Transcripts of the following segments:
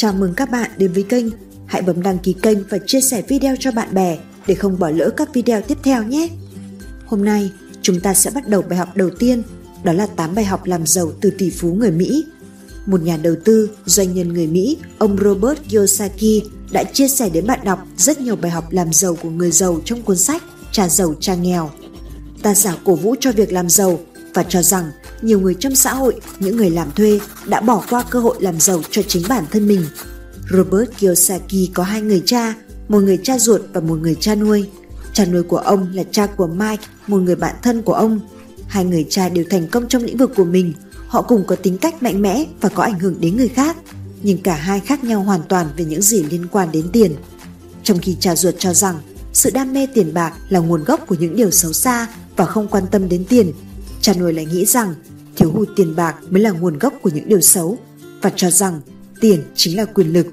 Chào mừng các bạn đến với kênh. Hãy bấm đăng ký kênh và chia sẻ video cho bạn bè để không bỏ lỡ các video tiếp theo nhé. Hôm nay, chúng ta sẽ bắt đầu bài học đầu tiên, đó là 8 bài học làm giàu từ tỷ phú người Mỹ. Một nhà đầu tư, doanh nhân người Mỹ, ông Robert Kiyosaki đã chia sẻ đến bạn đọc rất nhiều bài học làm giàu của người giàu trong cuốn sách Cha giàu cha nghèo. Ta giả cổ vũ cho việc làm giàu và cho rằng nhiều người trong xã hội, những người làm thuê đã bỏ qua cơ hội làm giàu cho chính bản thân mình. Robert Kiyosaki có hai người cha, một người cha ruột và một người cha nuôi. Cha nuôi của ông là cha của Mike, một người bạn thân của ông. Hai người cha đều thành công trong lĩnh vực của mình. Họ cùng có tính cách mạnh mẽ và có ảnh hưởng đến người khác. Nhưng cả hai khác nhau hoàn toàn về những gì liên quan đến tiền. Trong khi cha ruột cho rằng sự đam mê tiền bạc là nguồn gốc của những điều xấu xa và không quan tâm đến tiền, cha nuôi lại nghĩ rằng thiếu hụt tiền bạc mới là nguồn gốc của những điều xấu và cho rằng tiền chính là quyền lực.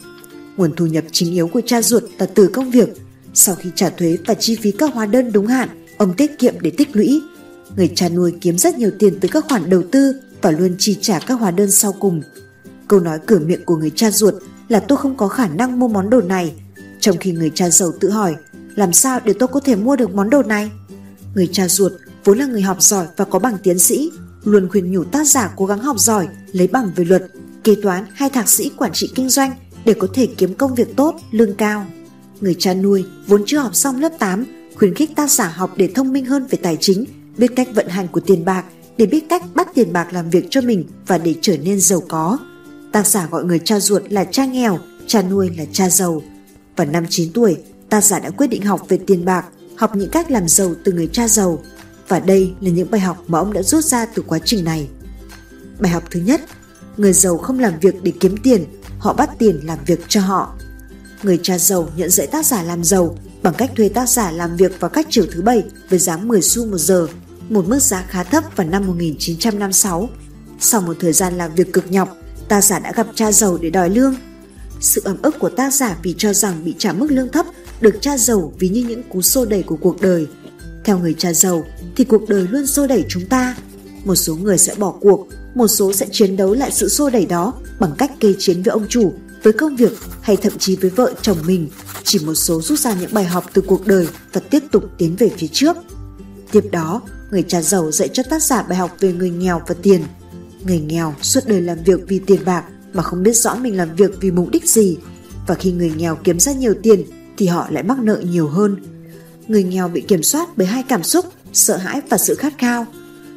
Nguồn thu nhập chính yếu của cha ruột là từ công việc. Sau khi trả thuế và chi phí các hóa đơn đúng hạn, ông tiết kiệm để tích lũy. Người cha nuôi kiếm rất nhiều tiền từ các khoản đầu tư và luôn chi trả các hóa đơn sau cùng. Câu nói cửa miệng của người cha ruột là tôi không có khả năng mua món đồ này, trong khi người cha giàu tự hỏi làm sao để tôi có thể mua được món đồ này? Người cha ruột vốn là người học giỏi và có bằng tiến sĩ, luôn khuyên nhủ tác giả cố gắng học giỏi, lấy bằng về luật, kế toán hay thạc sĩ quản trị kinh doanh để có thể kiếm công việc tốt, lương cao. Người cha nuôi vốn chưa học xong lớp 8, khuyến khích tác giả học để thông minh hơn về tài chính, biết cách vận hành của tiền bạc, để biết cách bắt tiền bạc làm việc cho mình và để trở nên giàu có. Tác giả gọi người cha ruột là cha nghèo, cha nuôi là cha giàu. Vào năm 9 tuổi, tác giả đã quyết định học về tiền bạc, học những cách làm giàu từ người cha giàu. Và đây là những bài học mà ông đã rút ra từ quá trình này. Bài học thứ nhất, người giàu không làm việc để kiếm tiền, họ bắt tiền làm việc cho họ. Người cha giàu nhận dạy tác giả làm giàu bằng cách thuê tác giả làm việc vào các chiều thứ bảy với giá 10 xu một giờ, một mức giá khá thấp vào năm 1956. Sau một thời gian làm việc cực nhọc, tác giả đã gặp cha giàu để đòi lương. Sự ấm ức của tác giả vì cho rằng bị trả mức lương thấp được cha giàu ví như những cú xô đẩy của cuộc đời. Theo người cha giàu thì cuộc đời luôn xô đẩy chúng ta. Một số người sẽ bỏ cuộc, một số sẽ chiến đấu lại sự xô đẩy đó bằng cách kê chiến với ông chủ, với công việc hay thậm chí với vợ chồng mình. Chỉ một số rút ra những bài học từ cuộc đời và tiếp tục tiến về phía trước. Tiếp đó, người cha giàu dạy cho tác giả bài học về người nghèo và tiền. Người nghèo suốt đời làm việc vì tiền bạc mà không biết rõ mình làm việc vì mục đích gì. Và khi người nghèo kiếm ra nhiều tiền thì họ lại mắc nợ nhiều hơn. Người nghèo bị kiểm soát bởi hai cảm xúc, sợ hãi và sự khát khao.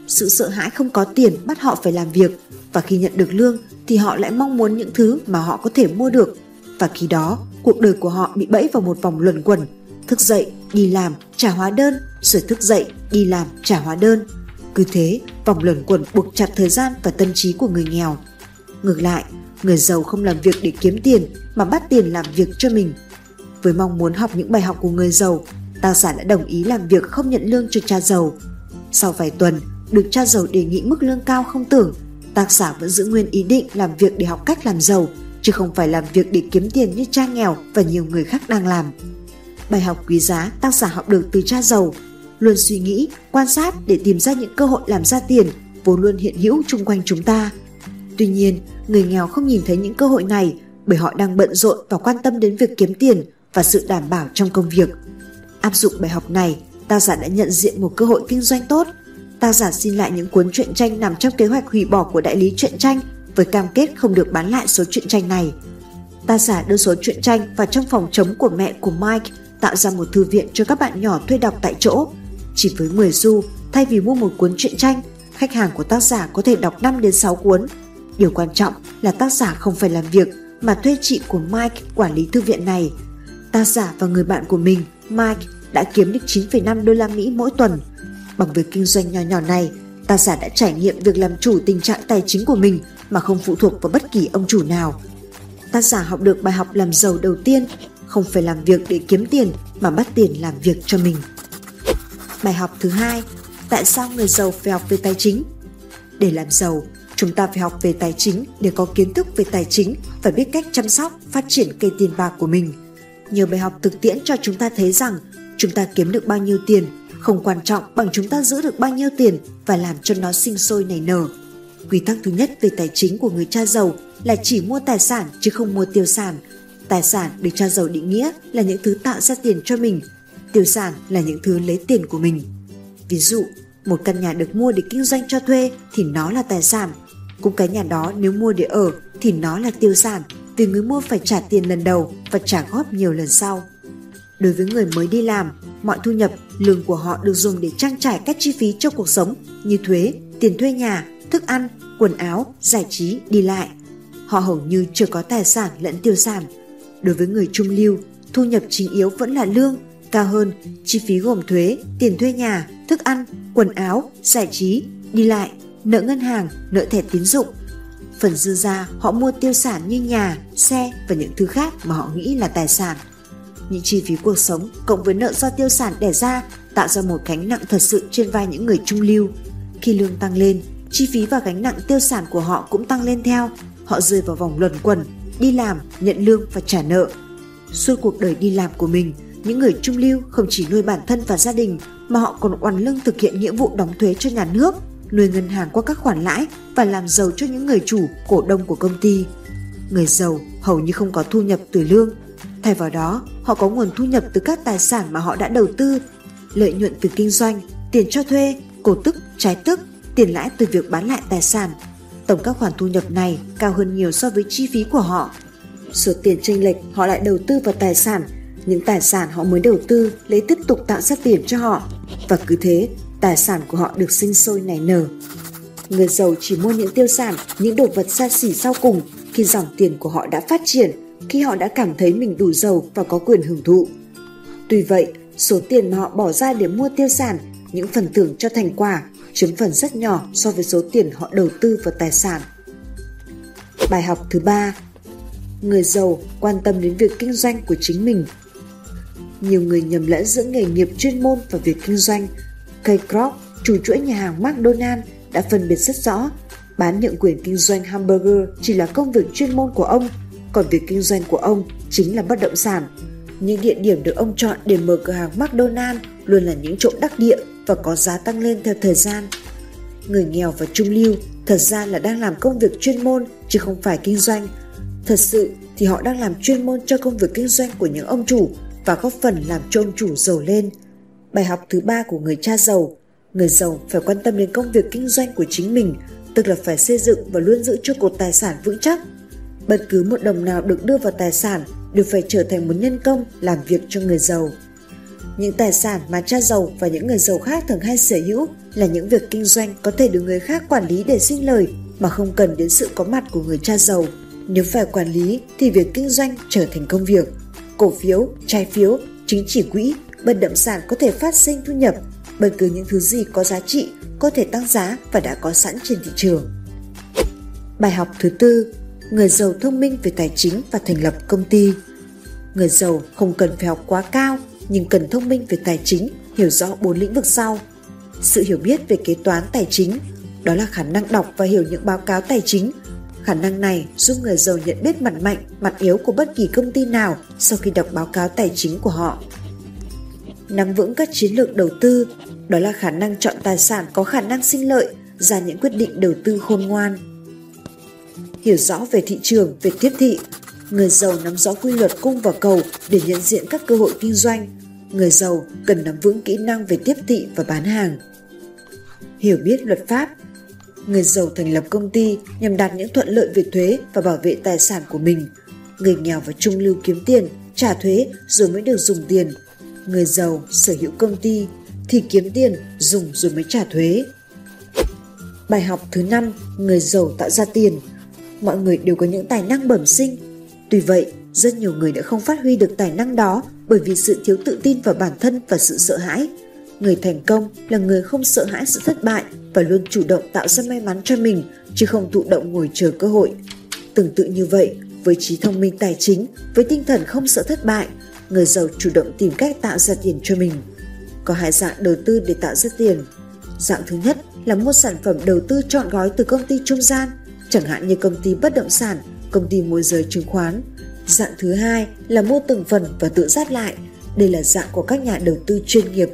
Sự sợ hãi không có tiền bắt họ phải làm việc và khi nhận được lương thì họ lại mong muốn những thứ mà họ có thể mua được. Và khi đó cuộc đời của họ bị bẫy vào một vòng luẩn quẩn thức dậy đi làm trả hóa đơn rồi thức dậy đi làm trả hóa đơn. Cứ thế vòng luẩn quẩn buộc chặt thời gian và tâm trí của người nghèo. Ngược lại người giàu không làm việc để kiếm tiền mà bắt tiền làm việc cho mình. Với mong muốn học những bài học của người giàu, tác giả đã đồng ý làm việc không nhận lương cho cha giàu. Sau vài tuần, được cha giàu đề nghị mức lương cao không tưởng, tác giả vẫn giữ nguyên ý định làm việc để học cách làm giàu, chứ không phải làm việc để kiếm tiền như cha nghèo và nhiều người khác đang làm. Bài học quý giá tác giả học được từ cha giàu, luôn suy nghĩ, quan sát để tìm ra những cơ hội làm ra tiền vốn luôn hiện hữu chung quanh chúng ta. Tuy nhiên, người nghèo không nhìn thấy những cơ hội này bởi họ đang bận rộn và quan tâm đến việc kiếm tiền và sự đảm bảo trong công việc. Áp dụng bài học này, tác giả đã nhận diện một cơ hội kinh doanh tốt. Tác giả xin lại những cuốn truyện tranh nằm trong kế hoạch hủy bỏ của đại lý truyện tranh với cam kết không được bán lại số truyện tranh này. Tác giả đưa số truyện tranh vào trong phòng chống của mẹ của Mike tạo ra một thư viện cho các bạn nhỏ thuê đọc tại chỗ. Chỉ với 10 xu, thay vì mua một cuốn truyện tranh, khách hàng của tác giả có thể đọc 5 đến 6 cuốn. Điều quan trọng là tác giả không phải làm việc mà thuê chị của Mike quản lý thư viện này tác giả và người bạn của mình, Mike, đã kiếm được 9,5 đô la Mỹ mỗi tuần. Bằng việc kinh doanh nhỏ nhỏ này, ta giả đã trải nghiệm việc làm chủ tình trạng tài chính của mình mà không phụ thuộc vào bất kỳ ông chủ nào. Ta giả học được bài học làm giàu đầu tiên, không phải làm việc để kiếm tiền mà bắt tiền làm việc cho mình. Bài học thứ hai, tại sao người giàu phải học về tài chính? Để làm giàu, chúng ta phải học về tài chính để có kiến thức về tài chính và biết cách chăm sóc, phát triển cây tiền bạc của mình – nhiều bài học thực tiễn cho chúng ta thấy rằng chúng ta kiếm được bao nhiêu tiền không quan trọng bằng chúng ta giữ được bao nhiêu tiền và làm cho nó sinh sôi nảy nở. Quy tắc thứ nhất về tài chính của người cha giàu là chỉ mua tài sản chứ không mua tiêu sản. Tài sản được cha giàu định nghĩa là những thứ tạo ra tiền cho mình, tiêu sản là những thứ lấy tiền của mình. Ví dụ, một căn nhà được mua để kinh doanh cho thuê thì nó là tài sản. Cũng cái nhà đó nếu mua để ở thì nó là tiêu sản vì người mua phải trả tiền lần đầu và trả góp nhiều lần sau. Đối với người mới đi làm, mọi thu nhập, lương của họ được dùng để trang trải các chi phí cho cuộc sống như thuế, tiền thuê nhà, thức ăn, quần áo, giải trí, đi lại. Họ hầu như chưa có tài sản lẫn tiêu sản. Đối với người trung lưu, thu nhập chính yếu vẫn là lương, cao hơn chi phí gồm thuế, tiền thuê nhà, thức ăn, quần áo, giải trí, đi lại, nợ ngân hàng, nợ thẻ tín dụng. Phần dư ra họ mua tiêu sản như nhà, xe và những thứ khác mà họ nghĩ là tài sản. Những chi phí cuộc sống cộng với nợ do tiêu sản đẻ ra tạo ra một gánh nặng thật sự trên vai những người trung lưu. Khi lương tăng lên, chi phí và gánh nặng tiêu sản của họ cũng tăng lên theo. Họ rơi vào vòng luẩn quẩn, đi làm, nhận lương và trả nợ. Suốt cuộc đời đi làm của mình, những người trung lưu không chỉ nuôi bản thân và gia đình mà họ còn oằn lưng thực hiện nghĩa vụ đóng thuế cho nhà nước, nuôi ngân hàng qua các khoản lãi và làm giàu cho những người chủ, cổ đông của công ty. Người giàu hầu như không có thu nhập từ lương. Thay vào đó, họ có nguồn thu nhập từ các tài sản mà họ đã đầu tư, lợi nhuận từ kinh doanh, tiền cho thuê, cổ tức, trái tức, tiền lãi từ việc bán lại tài sản. Tổng các khoản thu nhập này cao hơn nhiều so với chi phí của họ. Số tiền tranh lệch họ lại đầu tư vào tài sản những tài sản họ mới đầu tư lấy tiếp tục tạo ra tiền cho họ và cứ thế tài sản của họ được sinh sôi nảy nở. Người giàu chỉ mua những tiêu sản, những đồ vật xa xỉ sau cùng khi dòng tiền của họ đã phát triển, khi họ đã cảm thấy mình đủ giàu và có quyền hưởng thụ. Tuy vậy, số tiền mà họ bỏ ra để mua tiêu sản, những phần thưởng cho thành quả chiếm phần rất nhỏ so với số tiền họ đầu tư vào tài sản. Bài học thứ ba Người giàu quan tâm đến việc kinh doanh của chính mình nhiều người nhầm lẫn giữa nghề nghiệp chuyên môn và việc kinh doanh. Kay Kroc, chủ chuỗi nhà hàng McDonald, đã phân biệt rất rõ bán nhượng quyền kinh doanh hamburger chỉ là công việc chuyên môn của ông, còn việc kinh doanh của ông chính là bất động sản. Những địa điểm được ông chọn để mở cửa hàng McDonald luôn là những chỗ đắc địa và có giá tăng lên theo thời gian. Người nghèo và trung lưu thật ra là đang làm công việc chuyên môn chứ không phải kinh doanh. Thật sự thì họ đang làm chuyên môn cho công việc kinh doanh của những ông chủ và góp phần làm cho ông chủ giàu lên. Bài học thứ ba của người cha giàu, người giàu phải quan tâm đến công việc kinh doanh của chính mình, tức là phải xây dựng và luôn giữ cho cột tài sản vững chắc. Bất cứ một đồng nào được đưa vào tài sản đều phải trở thành một nhân công làm việc cho người giàu. Những tài sản mà cha giàu và những người giàu khác thường hay sở hữu là những việc kinh doanh có thể được người khác quản lý để sinh lời mà không cần đến sự có mặt của người cha giàu. Nếu phải quản lý thì việc kinh doanh trở thành công việc cổ phiếu, trái phiếu, chứng chỉ quỹ, bất động sản có thể phát sinh thu nhập, bất cứ những thứ gì có giá trị có thể tăng giá và đã có sẵn trên thị trường. Bài học thứ tư, người giàu thông minh về tài chính và thành lập công ty. Người giàu không cần phải học quá cao nhưng cần thông minh về tài chính, hiểu rõ bốn lĩnh vực sau. Sự hiểu biết về kế toán tài chính, đó là khả năng đọc và hiểu những báo cáo tài chính, Khả năng này giúp người giàu nhận biết mặt mạnh, mặt yếu của bất kỳ công ty nào sau khi đọc báo cáo tài chính của họ. Nắm vững các chiến lược đầu tư, đó là khả năng chọn tài sản có khả năng sinh lợi, ra những quyết định đầu tư khôn ngoan. Hiểu rõ về thị trường, về tiếp thị, người giàu nắm rõ quy luật cung và cầu để nhận diện các cơ hội kinh doanh. Người giàu cần nắm vững kỹ năng về tiếp thị và bán hàng. Hiểu biết luật pháp, người giàu thành lập công ty nhằm đạt những thuận lợi về thuế và bảo vệ tài sản của mình. Người nghèo và trung lưu kiếm tiền, trả thuế rồi mới được dùng tiền. Người giàu sở hữu công ty thì kiếm tiền, dùng rồi mới trả thuế. Bài học thứ năm, người giàu tạo ra tiền. Mọi người đều có những tài năng bẩm sinh. Tuy vậy, rất nhiều người đã không phát huy được tài năng đó bởi vì sự thiếu tự tin vào bản thân và sự sợ hãi người thành công là người không sợ hãi sự thất bại và luôn chủ động tạo ra may mắn cho mình chứ không thụ động ngồi chờ cơ hội tương tự như vậy với trí thông minh tài chính với tinh thần không sợ thất bại người giàu chủ động tìm cách tạo ra tiền cho mình. Có hai dạng đầu tư để tạo ra tiền. Dạng thứ nhất là mua sản phẩm đầu tư chọn gói từ công ty trung gian chẳng hạn như công ty bất động sản công ty môi giới chứng khoán. Dạng thứ hai là mua từng phần và tự sát lại. Đây là dạng của các nhà đầu tư chuyên nghiệp.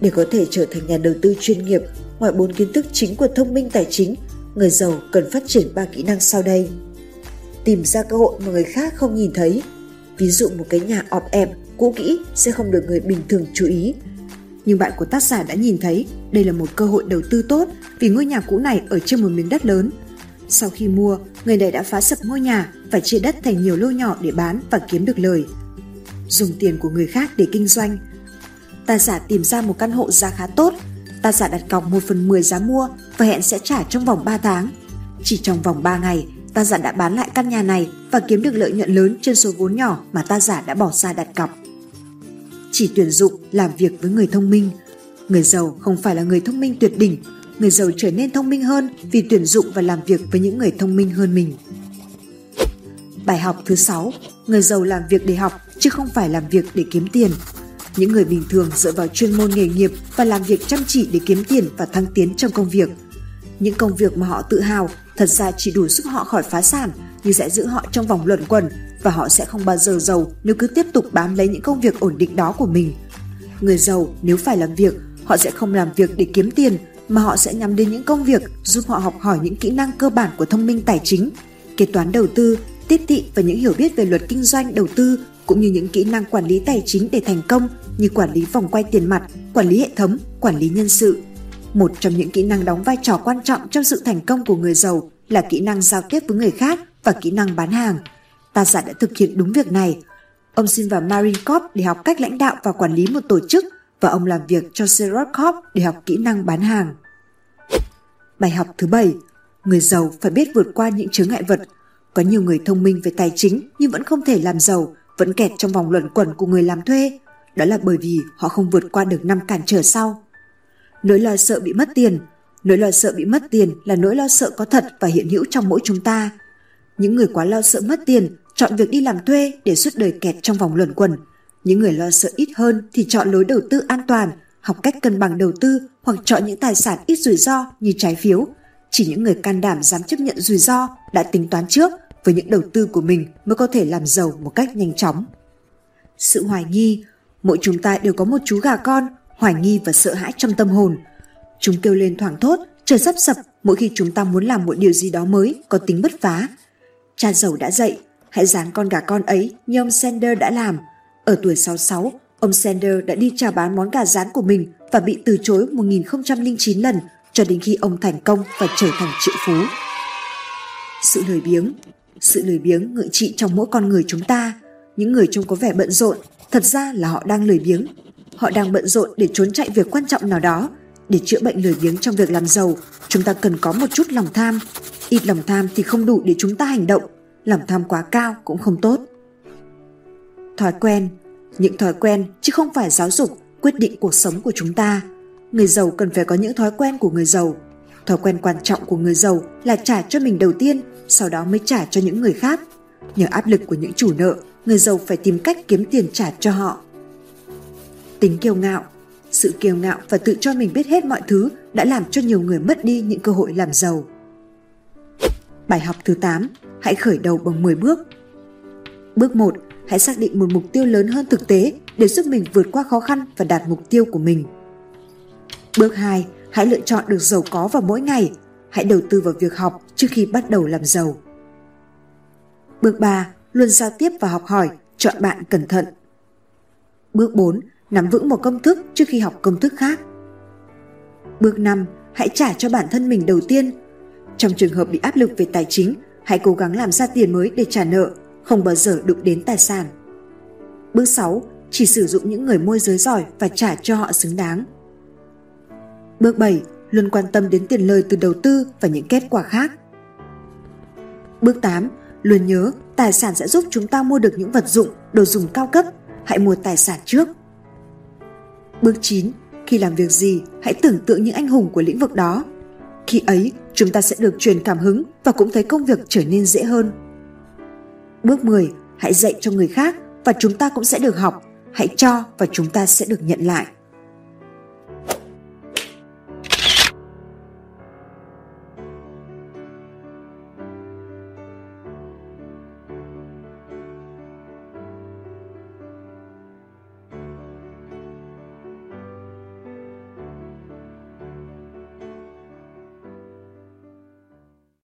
Để có thể trở thành nhà đầu tư chuyên nghiệp, ngoài bốn kiến thức chính của thông minh tài chính, người giàu cần phát triển ba kỹ năng sau đây. Tìm ra cơ hội mà người khác không nhìn thấy. Ví dụ một cái nhà ọp ẹp, cũ kỹ sẽ không được người bình thường chú ý. Nhưng bạn của tác giả đã nhìn thấy đây là một cơ hội đầu tư tốt vì ngôi nhà cũ này ở trên một miếng đất lớn. Sau khi mua, người này đã phá sập ngôi nhà và chia đất thành nhiều lô nhỏ để bán và kiếm được lời. Dùng tiền của người khác để kinh doanh. Tác giả tìm ra một căn hộ giá khá tốt tác giả đặt cọc 1 phần 10 giá mua và hẹn sẽ trả trong vòng 3 tháng. Chỉ trong vòng 3 ngày, ta giả đã bán lại căn nhà này và kiếm được lợi nhuận lớn trên số vốn nhỏ mà ta giả đã bỏ ra đặt cọc. Chỉ tuyển dụng làm việc với người thông minh. Người giàu không phải là người thông minh tuyệt đỉnh, người giàu trở nên thông minh hơn vì tuyển dụng và làm việc với những người thông minh hơn mình. Bài học thứ 6, người giàu làm việc để học chứ không phải làm việc để kiếm tiền những người bình thường dựa vào chuyên môn nghề nghiệp và làm việc chăm chỉ để kiếm tiền và thăng tiến trong công việc. Những công việc mà họ tự hào thật ra chỉ đủ giúp họ khỏi phá sản nhưng sẽ giữ họ trong vòng luẩn quẩn và họ sẽ không bao giờ giàu nếu cứ tiếp tục bám lấy những công việc ổn định đó của mình. Người giàu nếu phải làm việc, họ sẽ không làm việc để kiếm tiền mà họ sẽ nhắm đến những công việc giúp họ học hỏi những kỹ năng cơ bản của thông minh tài chính, kế toán đầu tư, tiếp thị và những hiểu biết về luật kinh doanh đầu tư cũng như những kỹ năng quản lý tài chính để thành công như quản lý vòng quay tiền mặt, quản lý hệ thống, quản lý nhân sự. Một trong những kỹ năng đóng vai trò quan trọng trong sự thành công của người giàu là kỹ năng giao tiếp với người khác và kỹ năng bán hàng. Ta giả đã thực hiện đúng việc này. Ông xin vào Marine Corp để học cách lãnh đạo và quản lý một tổ chức và ông làm việc cho Xerox Corp để học kỹ năng bán hàng. Bài học thứ bảy, người giàu phải biết vượt qua những chướng ngại vật. Có nhiều người thông minh về tài chính nhưng vẫn không thể làm giàu vẫn kẹt trong vòng luẩn quẩn của người làm thuê, đó là bởi vì họ không vượt qua được năm cản trở sau. Nỗi lo sợ bị mất tiền, nỗi lo sợ bị mất tiền là nỗi lo sợ có thật và hiện hữu trong mỗi chúng ta. Những người quá lo sợ mất tiền chọn việc đi làm thuê để suốt đời kẹt trong vòng luẩn quẩn. Những người lo sợ ít hơn thì chọn lối đầu tư an toàn, học cách cân bằng đầu tư hoặc chọn những tài sản ít rủi ro như trái phiếu. Chỉ những người can đảm dám chấp nhận rủi ro đã tính toán trước với những đầu tư của mình mới có thể làm giàu một cách nhanh chóng. Sự hoài nghi, mỗi chúng ta đều có một chú gà con, hoài nghi và sợ hãi trong tâm hồn. Chúng kêu lên thoảng thốt, trời sắp sập mỗi khi chúng ta muốn làm một điều gì đó mới có tính bất phá. Cha giàu đã dạy, hãy dán con gà con ấy như ông Sender đã làm. Ở tuổi 66, ông Sender đã đi chào bán món gà rán của mình và bị từ chối 1009 lần cho đến khi ông thành công và trở thành triệu phú. Sự lười biếng sự lười biếng ngự trị trong mỗi con người chúng ta những người trông có vẻ bận rộn thật ra là họ đang lười biếng họ đang bận rộn để trốn chạy việc quan trọng nào đó. Để chữa bệnh lười biếng trong việc làm giàu chúng ta cần có một chút lòng tham. Ít lòng tham thì không đủ để chúng ta hành động. Lòng tham quá cao cũng không tốt. Thói quen. Những thói quen chứ không phải giáo dục quyết định cuộc sống của chúng ta. Người giàu cần phải có những thói quen của người giàu. Thói quen quan trọng của người giàu là trả cho mình đầu tiên sau đó mới trả cho những người khác. Nhờ áp lực của những chủ nợ, người giàu phải tìm cách kiếm tiền trả cho họ. Tính kiêu ngạo Sự kiêu ngạo và tự cho mình biết hết mọi thứ đã làm cho nhiều người mất đi những cơ hội làm giàu. Bài học thứ 8. Hãy khởi đầu bằng 10 bước. Bước 1. Hãy xác định một mục tiêu lớn hơn thực tế để giúp mình vượt qua khó khăn và đạt mục tiêu của mình. Bước 2. Hãy lựa chọn được giàu có vào mỗi ngày hãy đầu tư vào việc học trước khi bắt đầu làm giàu. Bước 3. Luôn giao tiếp và học hỏi, chọn bạn cẩn thận. Bước 4. Nắm vững một công thức trước khi học công thức khác. Bước 5. Hãy trả cho bản thân mình đầu tiên. Trong trường hợp bị áp lực về tài chính, hãy cố gắng làm ra tiền mới để trả nợ, không bao giờ đụng đến tài sản. Bước 6. Chỉ sử dụng những người môi giới giỏi và trả cho họ xứng đáng. Bước 7 luôn quan tâm đến tiền lời từ đầu tư và những kết quả khác. Bước 8. Luôn nhớ tài sản sẽ giúp chúng ta mua được những vật dụng, đồ dùng cao cấp. Hãy mua tài sản trước. Bước 9. Khi làm việc gì, hãy tưởng tượng những anh hùng của lĩnh vực đó. Khi ấy, chúng ta sẽ được truyền cảm hứng và cũng thấy công việc trở nên dễ hơn. Bước 10. Hãy dạy cho người khác và chúng ta cũng sẽ được học. Hãy cho và chúng ta sẽ được nhận lại.